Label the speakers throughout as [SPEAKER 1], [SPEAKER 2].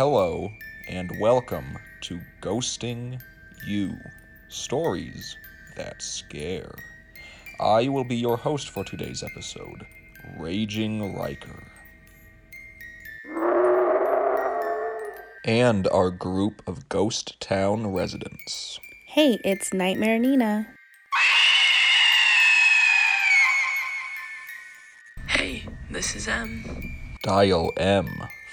[SPEAKER 1] Hello, and welcome to Ghosting U Stories That Scare. I will be your host for today's episode, Raging Riker. And our group of Ghost Town residents.
[SPEAKER 2] Hey, it's Nightmare Nina.
[SPEAKER 3] Hey, this is M.
[SPEAKER 1] Dial M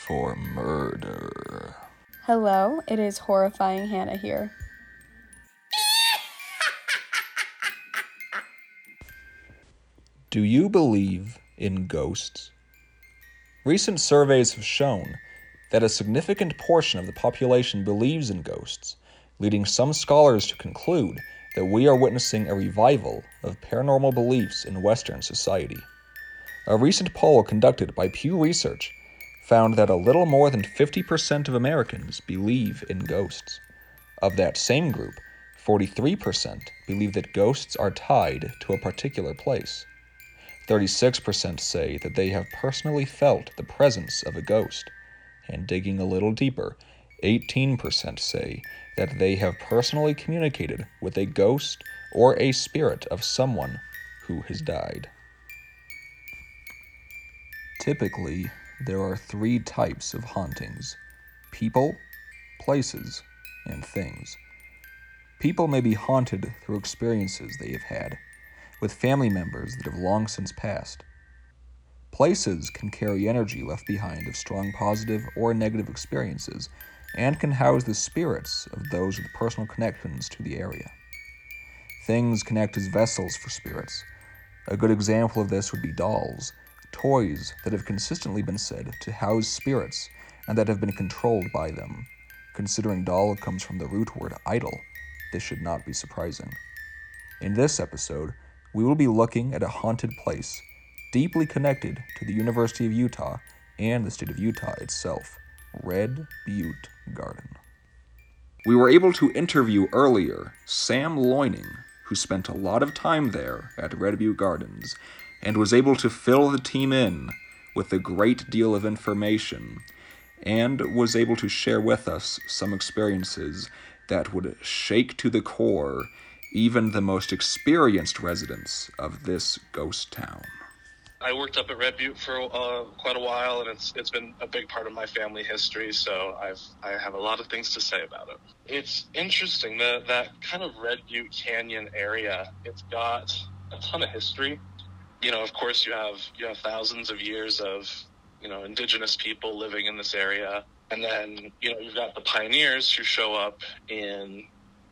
[SPEAKER 1] for murder.
[SPEAKER 2] Hello, it is horrifying Hannah here.
[SPEAKER 1] Do you believe in ghosts? Recent surveys have shown that a significant portion of the population believes in ghosts, leading some scholars to conclude that we are witnessing a revival of paranormal beliefs in Western society. A recent poll conducted by Pew Research found that a little more than 50% of Americans believe in ghosts. Of that same group, 43% believe that ghosts are tied to a particular place. 36% say that they have personally felt the presence of a ghost. And digging a little deeper, 18% say that they have personally communicated with a ghost or a spirit of someone who has died. Typically, there are three types of hauntings people, places, and things. People may be haunted through experiences they have had, with family members that have long since passed. Places can carry energy left behind of strong positive or negative experiences and can house the spirits of those with personal connections to the area. Things can act as vessels for spirits. A good example of this would be dolls, toys that have consistently been said to house spirits and that have been controlled by them. Considering doll comes from the root word idol, this should not be surprising. In this episode, we will be looking at a haunted place deeply connected to the University of Utah and the state of Utah itself Red Butte Garden. We were able to interview earlier Sam Loining, who spent a lot of time there at Red Butte Gardens and was able to fill the team in with a great deal of information and was able to share with us some experiences that would shake to the core even the most experienced residents of this ghost town.
[SPEAKER 4] I worked up at Red Butte for uh, quite a while, and it's it's been a big part of my family history. So I've I have a lot of things to say about it. It's interesting that that kind of Red Butte Canyon area. It's got a ton of history. You know, of course, you have you have thousands of years of you know indigenous people living in this area, and then you know you've got the pioneers who show up in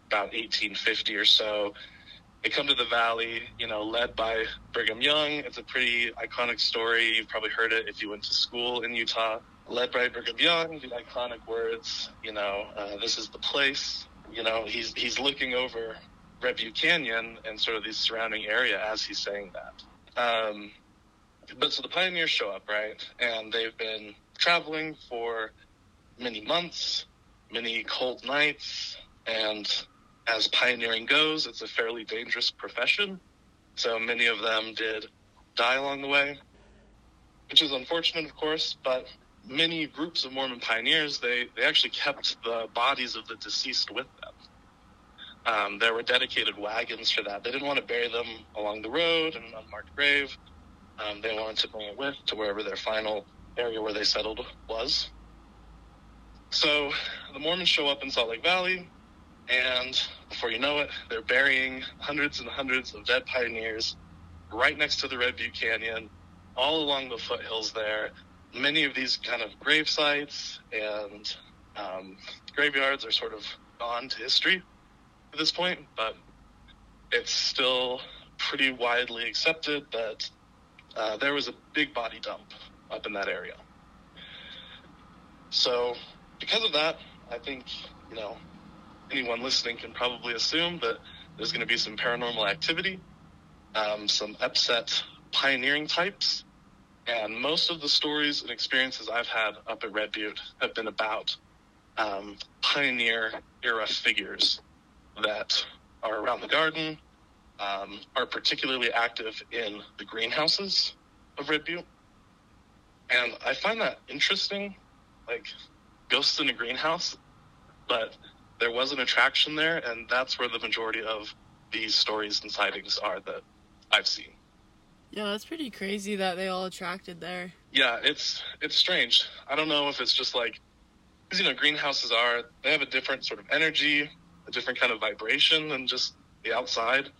[SPEAKER 4] about 1850 or so they come to the valley, you know, led by Brigham Young. It's a pretty iconic story. You've probably heard it if you went to school in Utah. Led by Brigham Young, the iconic words, you know, uh, this is the place. You know, he's he's looking over Red Butte Canyon and sort of the surrounding area as he's saying that. Um, but so the pioneers show up, right? And they've been traveling for many months, many cold nights, and as pioneering goes, it's a fairly dangerous profession. So many of them did die along the way, which is unfortunate, of course, but many groups of Mormon pioneers, they, they actually kept the bodies of the deceased with them. Um, there were dedicated wagons for that. They didn't want to bury them along the road in an unmarked grave. Um, they wanted to bring it with to wherever their final area where they settled was. So the Mormons show up in Salt Lake Valley. And before you know it, they're burying hundreds and hundreds of dead pioneers right next to the Red Butte Canyon, all along the foothills there. Many of these kind of grave sites and um, graveyards are sort of gone to history at this point, but it's still pretty widely accepted that uh, there was a big body dump up in that area. So, because of that, I think, you know, anyone listening can probably assume that there's going to be some paranormal activity, um, some upset pioneering types. And most of the stories and experiences I've had up at Red Butte have been about um, pioneer era figures that are around the garden, um, are particularly active in the greenhouses of Red Butte. And I find that interesting. Like, ghosts in a greenhouse, but there was an attraction there, and that's where the majority of these stories and sightings are that I've seen.
[SPEAKER 5] Yeah, that's pretty crazy that they all attracted there.
[SPEAKER 4] Yeah, it's it's strange. I don't know if it's just like, you know, greenhouses are they have a different sort of energy, a different kind of vibration than just the outside.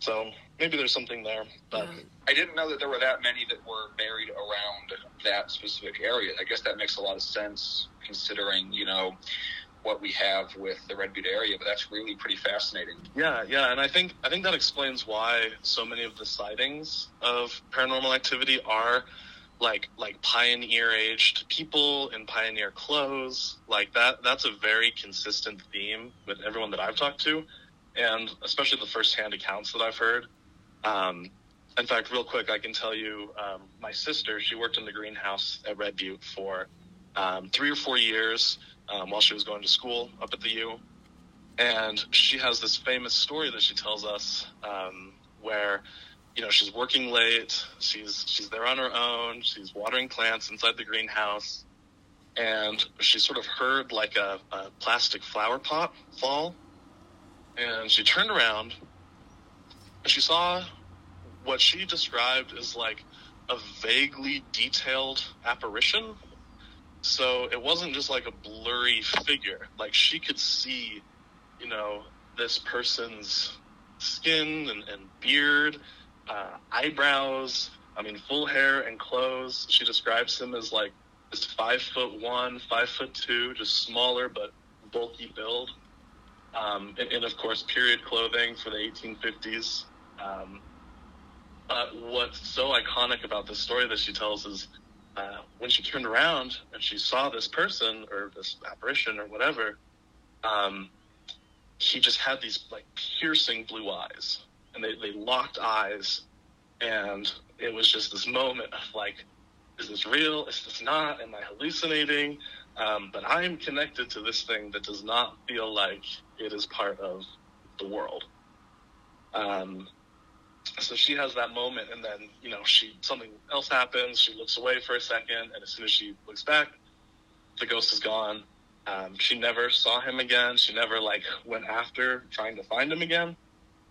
[SPEAKER 4] So maybe there's something there, but
[SPEAKER 5] Yeah.
[SPEAKER 6] I didn't know that there were that many that were buried around that specific area. I guess that makes a lot of sense considering, you know, what we have with the Red Butte area, but that's really pretty fascinating.
[SPEAKER 4] Yeah, yeah, and I think I think that explains why so many of the sightings of paranormal activity are like like pioneer aged people in pioneer clothes. Like that that's a very consistent theme with everyone that I've talked to and especially the firsthand accounts that I've heard. Um, in fact, real quick, I can tell you, um, my sister, she worked in the greenhouse at Red Butte for um, three or four years um, while she was going to school up at the U and she has this famous story that she tells us um, where you know she's working late. She's she's there on her own. She's watering plants inside the greenhouse. And she sort of heard like a, a plastic flower pot fall. And she turned around and she saw what she described as like a vaguely detailed apparition. So it wasn't just like a blurry figure. Like she could see you know, this person's skin and, and beard, uh, eyebrows, I mean, full hair and clothes. She describes him as like this five foot one, five foot two, just smaller but bulky build. Um, and, and of course, period clothing for the 1850s. Um, but what's so iconic about this story that she tells is uh, when she turned around and she saw this person or this apparition or whatever, um, he just had these like piercing blue eyes and they, they locked eyes and it was just this moment of like is this real? Is this not? Am i hallucinating? Um, but i'm connected to this thing that does not feel like it is part of the world. Um, so she has that moment and then you know she something else happens. She looks away for a second and as soon as she looks back the ghost is gone. Um, she never saw him again. She never like went after trying to find him again.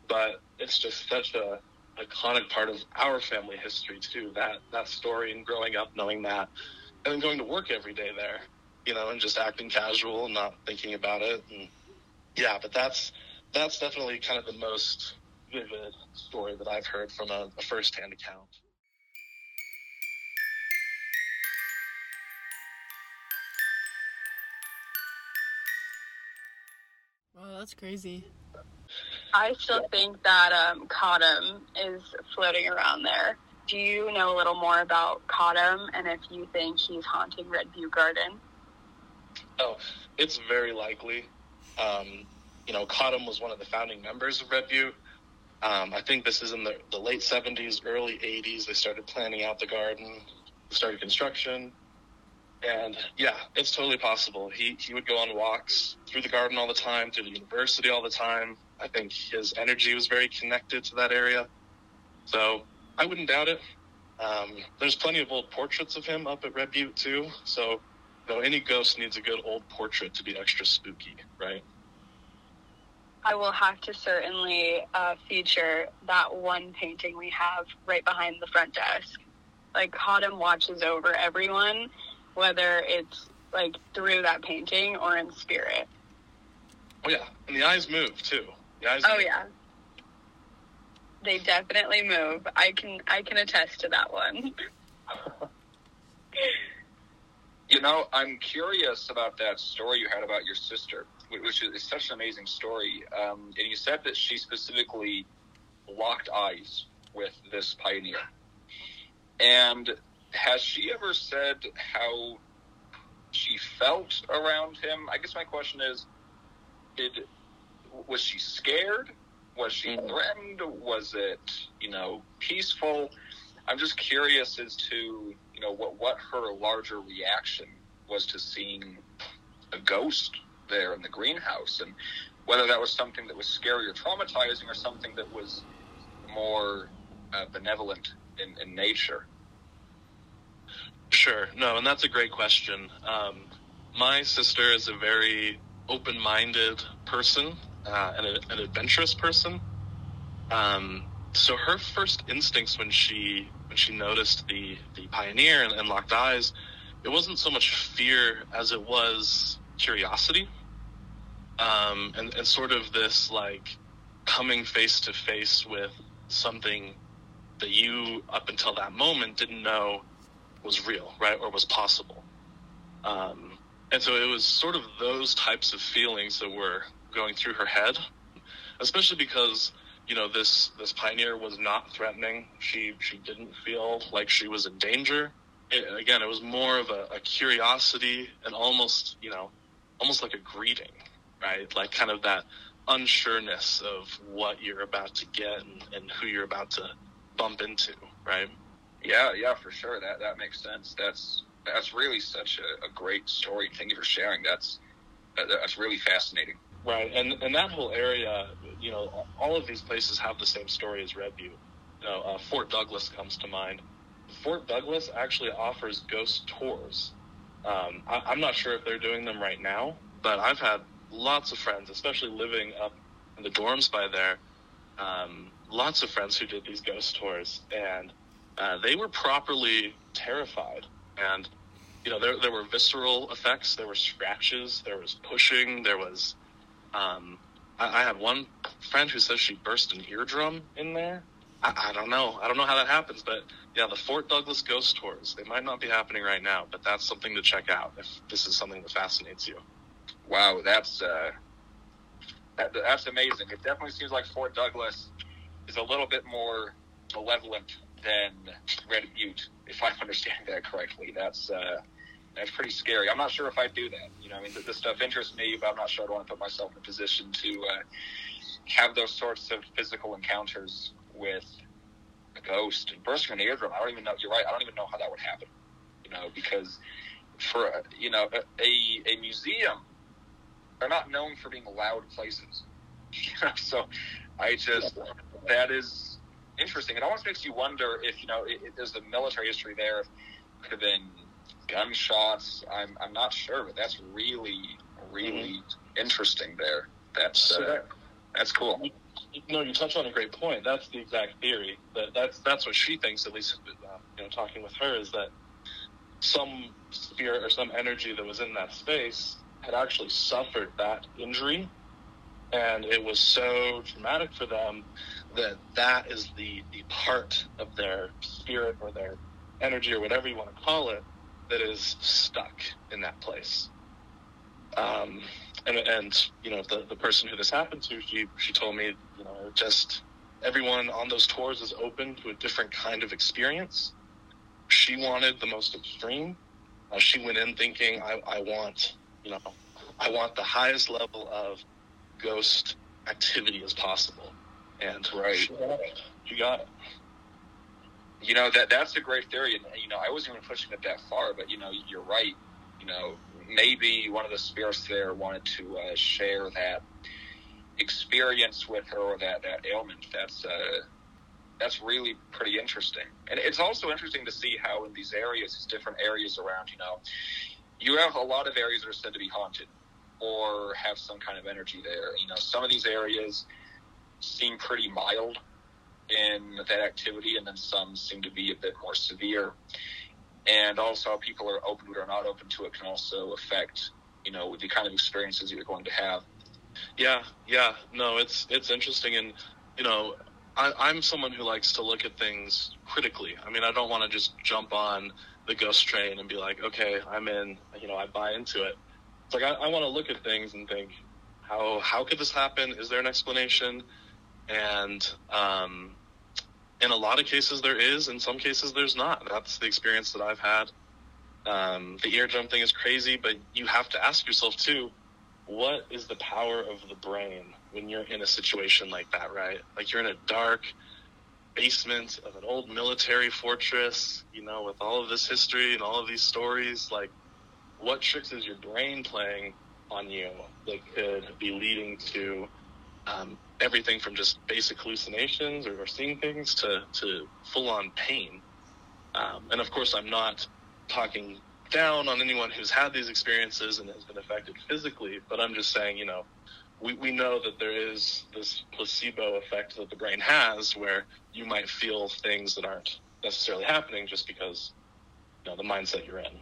[SPEAKER 4] But it's just such a iconic part of our family history too. That that story and growing up knowing that, and then going to work every day there, you know, and just acting casual and not thinking about it. And yeah, but that's that's definitely kind of the most vivid story that I've heard from a, a first-hand account.
[SPEAKER 5] Wow, that's crazy.
[SPEAKER 7] I still think that um, Cottam is floating around there. Do you know a little more about Cottam and if you think he's haunting Red Butte Garden?
[SPEAKER 4] Oh, it's very likely. Um, you know, Cottam was one of the founding members of Red Butte. Um, I think this is in the, the late 70s, early 80s. They started planning out the garden, started construction. And yeah, it's totally possible. He, he would go on walks through the garden all the time, through the university all the time. I think his energy was very connected to that area. So I wouldn't doubt it. Um, there's plenty of old portraits of him up at Red Butte too. So you know, any ghost needs a good old portrait to be extra spooky, right?
[SPEAKER 7] I will have to certainly uh, feature that one painting we have right behind the front desk. Like Cottam watches over everyone, whether it's like through that painting or in spirit.
[SPEAKER 4] Oh yeah, and the eyes move too.
[SPEAKER 7] Oh
[SPEAKER 4] move.
[SPEAKER 7] yeah, they definitely move. I can I can attest to that one.
[SPEAKER 6] You know, I'm curious about that story you had about your sister, which is such an amazing story. Um, and you said that she specifically locked eyes with this pioneer. And has she ever said how she felt around him? I guess my question is, did was she scared? Was she threatened? Was it, you know, peaceful? I'm just curious as to, you know, what what her larger reaction was to seeing a ghost there in the greenhouse, and whether that was something that was scary or traumatizing, or something that was more uh, benevolent in, in nature.
[SPEAKER 4] Sure. No, and that's a great question. Um, my sister is a very open-minded person uh, and a, an adventurous person. Um, so her first instincts when she when she noticed the the pioneer and, and locked eyes, it wasn't so much fear as it was curiosity, um, and and sort of this like coming face to face with something that you up until that moment didn't know was real, right, or was possible. Um, and so it was sort of those types of feelings that were going through her head, especially because you know this this pioneer was not threatening. She she didn't feel like she was in danger. It, again, it was more of a, a curiosity and almost you know almost like a greeting, right? Like kind of that unsureness of what you're about to get and, and who you're about to bump into, right?
[SPEAKER 6] Yeah, yeah, for sure. That that makes sense. That's that's really such a, a great story. Thank you for sharing. That's that, that's really fascinating.
[SPEAKER 4] Right, and and that whole area, you know, all of these places have the same story as Red Butte. You know, uh, Fort Douglas comes to mind. Fort Douglas actually offers ghost tours. Um, I, I'm not sure if they're doing them right now, but I've had lots of friends, especially living up in the dorms by there. Um, lots of friends who did these ghost tours, and uh, they were properly terrified. And you know, there there were visceral effects. There were scratches. There was pushing. There was. Um, I, I had one friend who says she burst an eardrum in there. I, I don't know. I don't know how that happens, but yeah, the Fort Douglas ghost tours. They might not be happening right now, but that's something to check out if this is something that fascinates you.
[SPEAKER 6] Wow, that's uh, that, that's amazing. It definitely seems like Fort Douglas is a little bit more malevolent than Red Butte, if I'm understanding that correctly. That's uh, that's pretty scary. I'm not sure if I'd do that. You know, I mean, this stuff interests me, but I'm not sure I'd want to put myself in a position to uh, have those sorts of physical encounters with a ghost and bursting an eardrum. I don't even know. You're right. I don't even know how that would happen. You know, because for uh, you know a a museum, they're not known for being loud places. so I just that is interesting. It almost makes you wonder if you know there's the military history there. Could have been gunshots. I'm I'm not sure, but that's really really mm-hmm. interesting there. That's uh, that's cool.
[SPEAKER 4] No, you touch on a great point. That's the exact theory. That that's that's what she thinks. At least, uh, you know, talking with her is that some spirit or some energy that was in that space had actually suffered that injury, and it was so traumatic for them that that is the the part of their spirit or their energy or whatever you want to call it that is stuck in that place. Um, and, and you know the the person who this happened to, she she told me, you know, just everyone on those tours is open to a different kind of experience. She wanted the most extreme. Uh, she went in thinking, I, I want, you know, I want the highest level of ghost activity as possible. And
[SPEAKER 6] right,
[SPEAKER 4] she got it. She got it.
[SPEAKER 6] You know that that's a great theory, and you know I wasn't even pushing it that far, but you know you're right. You know maybe one of the spirits there wanted to uh, share that experience with her or that that ailment. That's uh, that's really pretty interesting, and it's also interesting to see how in these areas, these different areas around, you know, you have a lot of areas that are said to be haunted or have some kind of energy there. You know, some of these areas seem pretty mild in that activity, and then some seem to be a bit more severe. And also, how people are open to it or not open to it can also affect, you know, the kind of experiences you're going to have.
[SPEAKER 4] Yeah, yeah, no, it's it's interesting, and you know, I, I'm someone who likes to look at things critically. I mean, I don't want to just jump on the ghost train and be like, okay, I'm in, you know, I buy into it. It's like I, I want to look at things and think, how how could this happen? Is there an explanation? And um, in a lot of cases there is, in some cases there's not. That's the experience that I've had. Um, the eardrum thing is crazy, but you have to ask yourself too, what is the power of the brain when you're in a situation like that, right? Like you're in a dark basement of an old military fortress, you know, with all of this history and all of these stories. Like, what tricks is your brain playing on you that could be leading to um, everything from just basic hallucinations or, or seeing things to, to full on pain? Um, and of course, I'm not talking down on anyone who's had these experiences and has been affected physically, but I'm just saying, you know, we, we know that there is this placebo effect that the brain has where you might feel things that aren't necessarily happening just because, you know, the mindset you're in.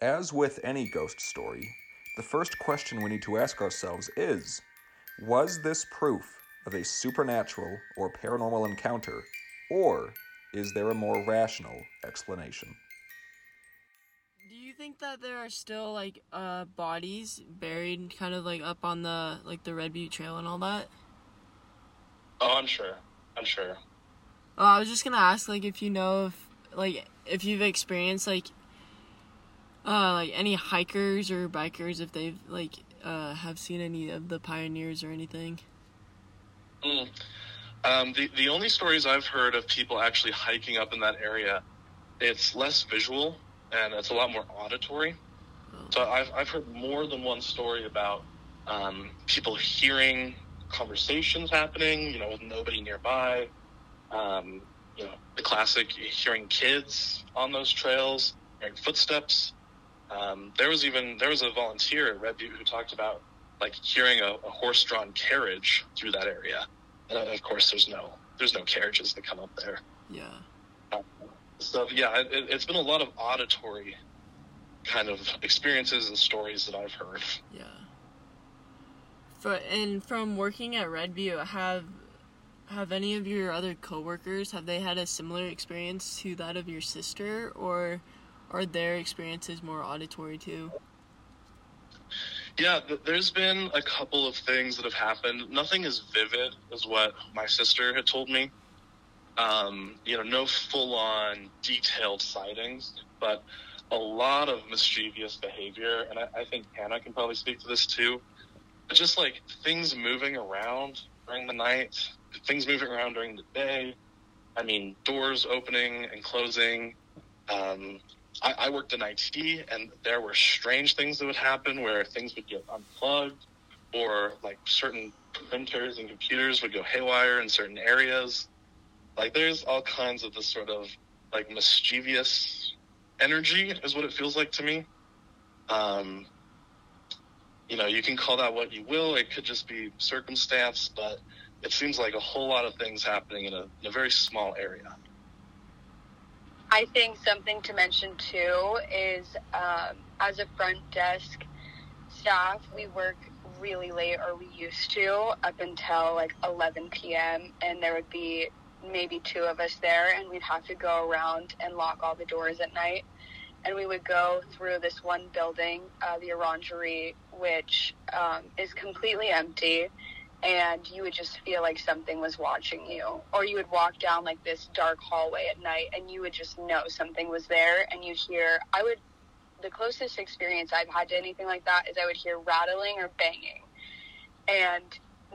[SPEAKER 1] As with any ghost story, the first question we need to ask ourselves is Was this proof of a supernatural or paranormal encounter, or is there a more rational explanation?
[SPEAKER 5] Do you think that there are still like uh bodies buried kind of like up on the like the Red Butte Trail and all that?
[SPEAKER 4] Oh, I'm sure. I'm sure.
[SPEAKER 5] Oh, I was just gonna ask like if you know if like if you've experienced like uh like any hikers or bikers if they've like uh have seen any of the pioneers or anything.
[SPEAKER 4] Mm. Um, the the only stories I've heard of people actually hiking up in that area, it's less visual and it's a lot more auditory. So I've I've heard more than one story about um, people hearing conversations happening, you know, with nobody nearby. Um, you know, the classic hearing kids on those trails, hearing footsteps. Um, there was even there was a volunteer at Red Butte who talked about like hearing a, a horse-drawn carriage through that area. And of course, there's no there's no carriages that come up there.
[SPEAKER 5] Yeah.
[SPEAKER 4] So yeah, it, it's been a lot of auditory kind of experiences and stories that I've heard.
[SPEAKER 5] Yeah. For and from working at Red Butte, have have any of your other coworkers have they had a similar experience to that of your sister, or are their experiences more auditory too?
[SPEAKER 4] Yeah, th- there's been a couple of things that have happened. Nothing as vivid as what my sister had told me. Um, you know, no full on detailed sightings, but a lot of mischievous behavior. And I, I think Hannah can probably speak to this too. But just like things moving around during the night, things moving around during the day. I mean, doors opening and closing. Um, I, I worked in IT, and there were strange things that would happen where things would get unplugged, or like certain printers and computers would go haywire in certain areas. Like, there's all kinds of this sort of like mischievous energy, is what it feels like to me. Um, you know, you can call that what you will. It could just be circumstance, but it seems like a whole lot of things happening in a, in a very small area.
[SPEAKER 7] I think something to mention too is um, as a front desk staff, we work really late, or we used to, up until like 11 p.m., and there would be maybe two of us there, and we'd have to go around and lock all the doors at night. And we would go through this one building, uh, the Orangery, which um, is completely empty and you would just feel like something was watching you. Or you would walk down like this dark hallway at night and you would just know something was there and you'd hear I would the closest experience I've had to anything like that is I would hear rattling or banging. And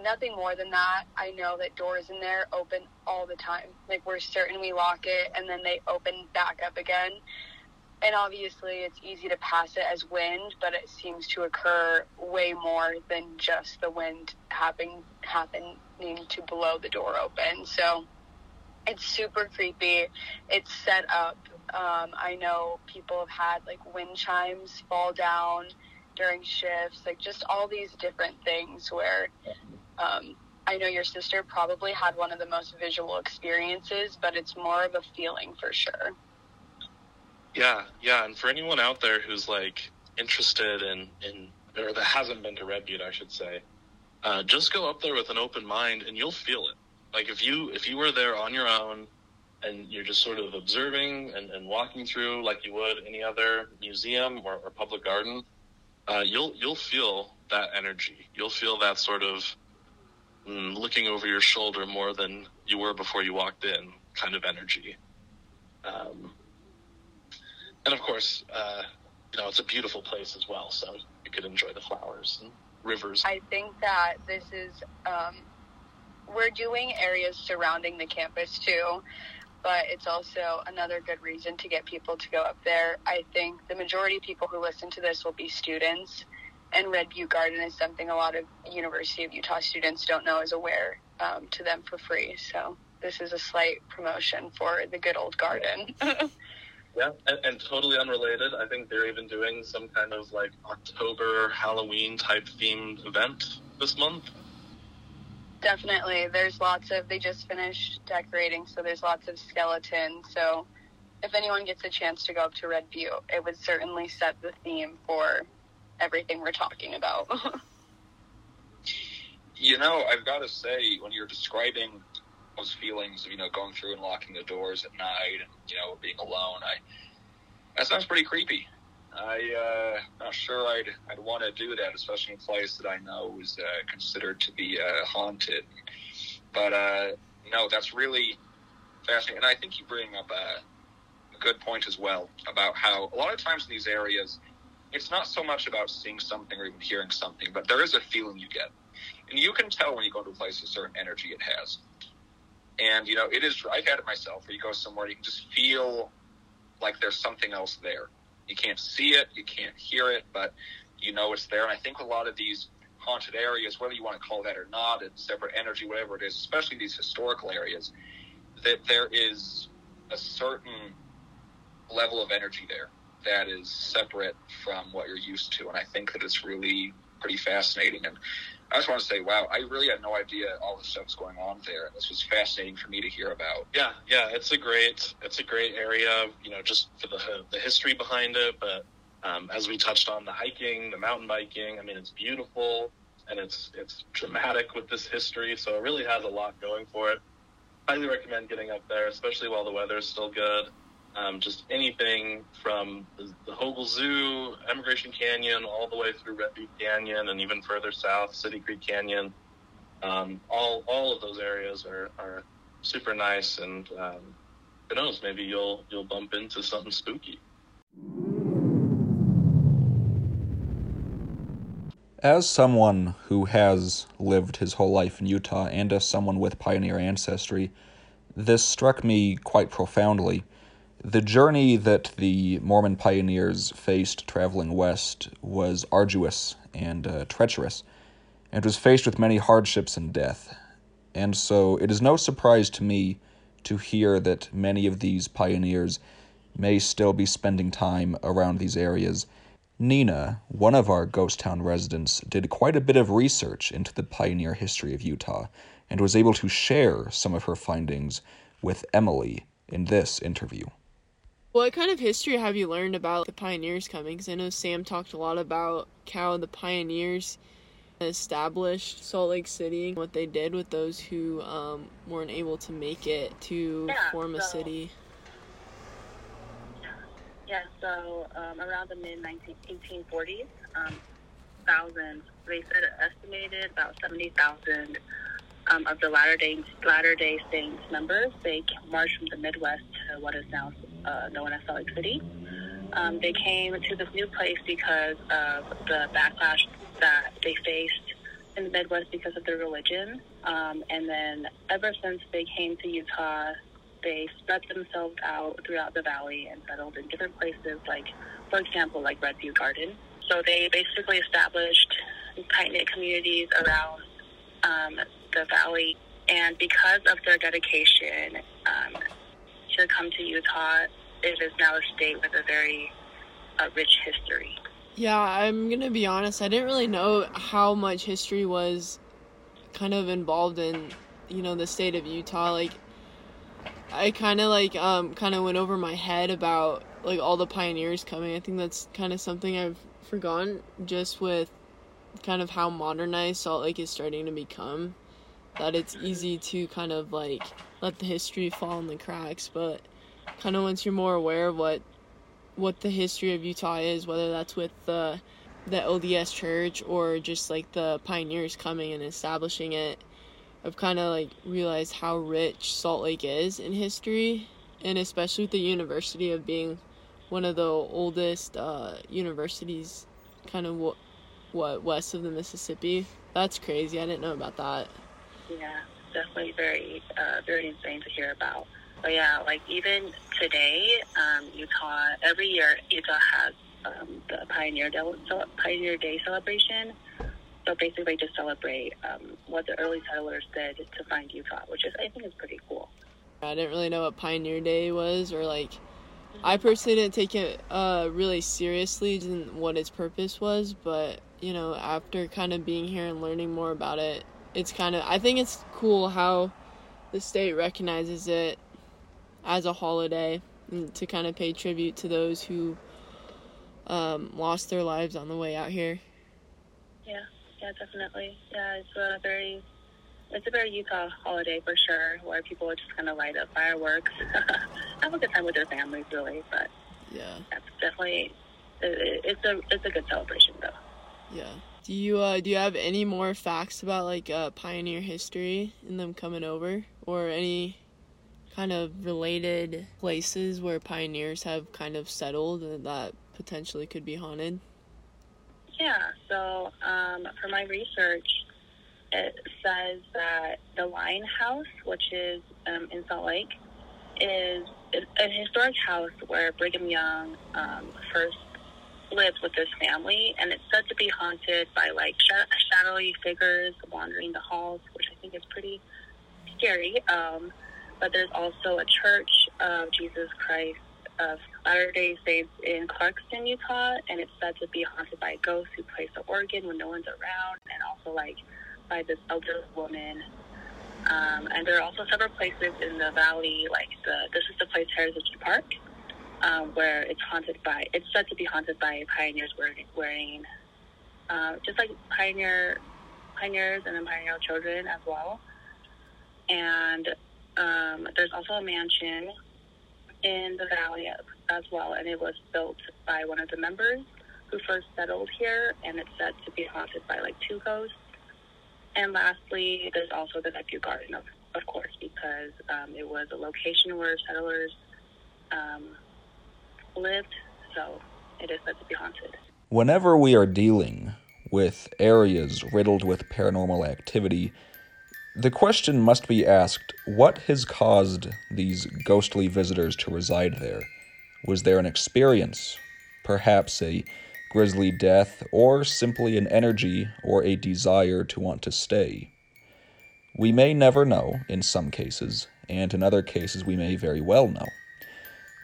[SPEAKER 7] nothing more than that. I know that doors in there open all the time. Like we're certain we lock it and then they open back up again and obviously it's easy to pass it as wind, but it seems to occur way more than just the wind happening happening to blow the door open. So it's super creepy. It's set up. Um, I know people have had like wind chimes fall down during shifts, like just all these different things where um, I know your sister probably had one of the most visual experiences, but it's more of a feeling for sure.
[SPEAKER 4] Yeah, yeah, and for anyone out there who's like interested in in or that hasn't been to Red Butte, I should say, uh, just go up there with an open mind, and you'll feel it. Like if you if you were there on your own, and you're just sort of observing and, and walking through like you would any other museum or, or public garden, uh, you'll you'll feel that energy. You'll feel that sort of mm, looking over your shoulder more than you were before you walked in kind of energy. Um, and of course, uh, you know, it's a beautiful place as well, so you could enjoy the flowers and rivers.
[SPEAKER 7] I think that this is, um, we're doing areas surrounding the campus too, but it's also another good reason to get people to go up there. I think the majority of people who listen to this will be students, and Red Butte Garden is something a lot of University of Utah students don't know is aware um, to them for free. So this is a slight promotion for the good old garden.
[SPEAKER 4] Yeah, and, and totally unrelated. I think they're even doing some kind of like October Halloween type themed event this month.
[SPEAKER 7] Definitely. There's lots of, they just finished decorating, so there's lots of skeletons. So if anyone gets a chance to go up to Red Butte, it would certainly set the theme for everything we're talking about.
[SPEAKER 6] You know, I've got to say, when you're describing those feelings of you know going through and locking the doors at night and you know being alone, I that sounds pretty creepy. I uh, not sure I'd I'd want to do that, especially in a place that I know is uh, considered to be uh, haunted. But uh, no, that's really fascinating, and I think you bring up a, a good point as well about how a lot of times in these areas, it's not so much about seeing something or even hearing something, but there is a feeling you get, and you can tell when you go to a place a certain energy it has. And you know, it is. I've had it myself, where you go somewhere, you can just feel like there's something else there. You can't see it, you can't hear it, but you know it's there. And I think a lot of these haunted areas, whether you want to call that or not, it's separate energy, whatever it is, especially these historical areas, that there is a certain level of energy there that is separate from what you're used to. And I think that it's really pretty fascinating. And I just want to say, wow, I really had no idea all this stuff was going on there. This was fascinating for me to hear about.
[SPEAKER 4] Yeah, yeah, it's a great, it's a great area. You know, just for the the history behind it, but um, as we touched on, the hiking, the mountain biking. I mean, it's beautiful and it's it's dramatic with this history. So it really has a lot going for it. Highly recommend getting up there, especially while the weather is still good. Um, just anything from the, the Hogle Zoo, Emigration Canyon, all the way through Red Butte Canyon, and even further south, City Creek Canyon. Um, all all of those areas are, are super nice, and um, who knows, maybe you'll you'll bump into something spooky.
[SPEAKER 1] As someone who has lived his whole life in Utah and as someone with pioneer ancestry, this struck me quite profoundly. The journey that the Mormon pioneers faced traveling west was arduous and uh, treacherous, and was faced with many hardships and death. And so it is no surprise to me to hear that many of these pioneers may still be spending time around these areas. Nina, one of our ghost town residents, did quite a bit of research into the pioneer history of Utah and was able to share some of her findings with Emily in this interview.
[SPEAKER 5] What kind of history have you learned about the pioneers coming? Because I know Sam talked a lot about how the pioneers established Salt Lake City, and what they did with those who um, weren't able to make it to
[SPEAKER 8] Yeah,
[SPEAKER 5] form a
[SPEAKER 8] so-
[SPEAKER 5] city.
[SPEAKER 8] Yeah, so um, around the mid 1840s, um, thousands, they said estimated about 70,000 um, of the Latter Day Latter Day Saints members. They marched from the Midwest to what is now uh, as Salt Lake City. Um, they came to this new place because of the backlash that they faced in the Midwest because of their religion. Um, and then ever since they came to Utah, they spread themselves out throughout the valley and settled in different places, like, for example, like Red Butte Garden. So they basically established tight knit communities around um, the valley. And because of their dedication um, to come to Utah, it is now a state with a very uh, rich history.
[SPEAKER 5] Yeah, I'm gonna be honest. I didn't really know how much history was kind of involved in, you know, the state of Utah. Like, I kind of like um kind of went over my head about like all the pioneers coming. I think that's kind of something I've forgotten just with kind of how modernized Salt Lake is starting to become. That it's easy to kind of like let the history fall in the cracks, but kind of once you're more aware of what what the history of Utah is, whether that's with the the LDS Church or just like the pioneers coming and establishing it. I've kind of like realized how rich Salt Lake is in history, and especially with the university of being one of the oldest uh, universities, kind of what what west of the Mississippi. That's crazy. I didn't know about that.
[SPEAKER 8] Yeah, definitely very, uh, very insane to hear about. But yeah, like even today, um, Utah, every year Utah has um, the Pioneer Day, Pioneer Day celebration. So basically, to celebrate um, what the early settlers did to find Utah, which is I think is pretty cool.
[SPEAKER 5] I didn't really know what Pioneer Day was or like I personally didn't take it uh, really seriously, didn't what its purpose was, but you know, after kind of being here and learning more about it, it's kind of I think it's cool how the state recognizes it as a holiday and to kind of pay tribute to those who um, lost their lives on the way out here.
[SPEAKER 8] Yeah, yeah, definitely. Yeah, it's a very it's a very Utah holiday for sure, where people are just kind of light up fireworks, have a good time with their families, really. But
[SPEAKER 5] yeah,
[SPEAKER 8] that's definitely it, it's a it's a good celebration though.
[SPEAKER 5] Yeah. Do you uh, do you have any more facts about like uh, pioneer history and them coming over, or any kind of related places where pioneers have kind of settled that potentially could be haunted?
[SPEAKER 8] Yeah. So um, for my research, it says that the Lion House, which is um, in Salt Lake, is a historic house where Brigham Young um, first lived with his family, and it's said to be haunted by like sh- shadowy figures wandering the halls, which I think is pretty scary. Um, but there's also a church of Jesus Christ of Latter day Saints in Clarkston, Utah, and it's said to be haunted by ghosts who play the organ when no one's around, and also like by this elder woman. Um, and there are also several places in the valley, like the this is the place Heritage Park, um, where it's haunted by. It's said to be haunted by pioneers wearing, wearing uh, just like pioneer pioneers and then pioneer children as well. And um, there's also a mansion in the valley as well, and it was built by one of the members who first settled here, and it's said to be haunted by like two ghosts. And lastly, there's also the Nephew Garden, of, of course, because um, it was a location where settlers um, lived, so it is said to be haunted.
[SPEAKER 1] Whenever we are dealing with areas riddled with paranormal activity, the question must be asked what has caused these ghostly visitors to reside there? Was there an experience, perhaps a grisly death, or simply an energy or a desire to want to stay? We may never know in some cases, and in other cases we may very well know.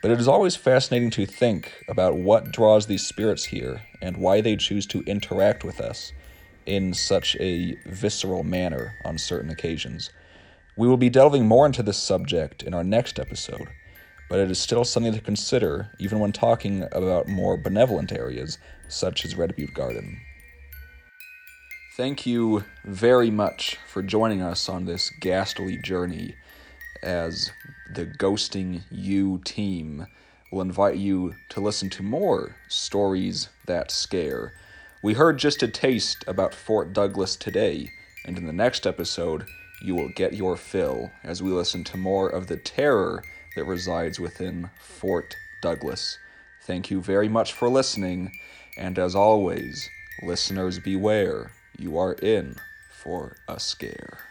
[SPEAKER 1] But it is always fascinating to think about what draws these spirits here and why they choose to interact with us in such a visceral manner on certain occasions. We will be delving more into this subject in our next episode, but it is still something to consider even when talking about more benevolent areas such as Red Butte Garden. Thank you very much for joining us on this ghastly journey as the Ghosting U team will invite you to listen to more stories that scare. We heard just a taste about Fort Douglas today, and in the next episode, you will get your fill as we listen to more of the terror that resides within Fort Douglas. Thank you very much for listening, and as always, listeners beware, you are in for a scare.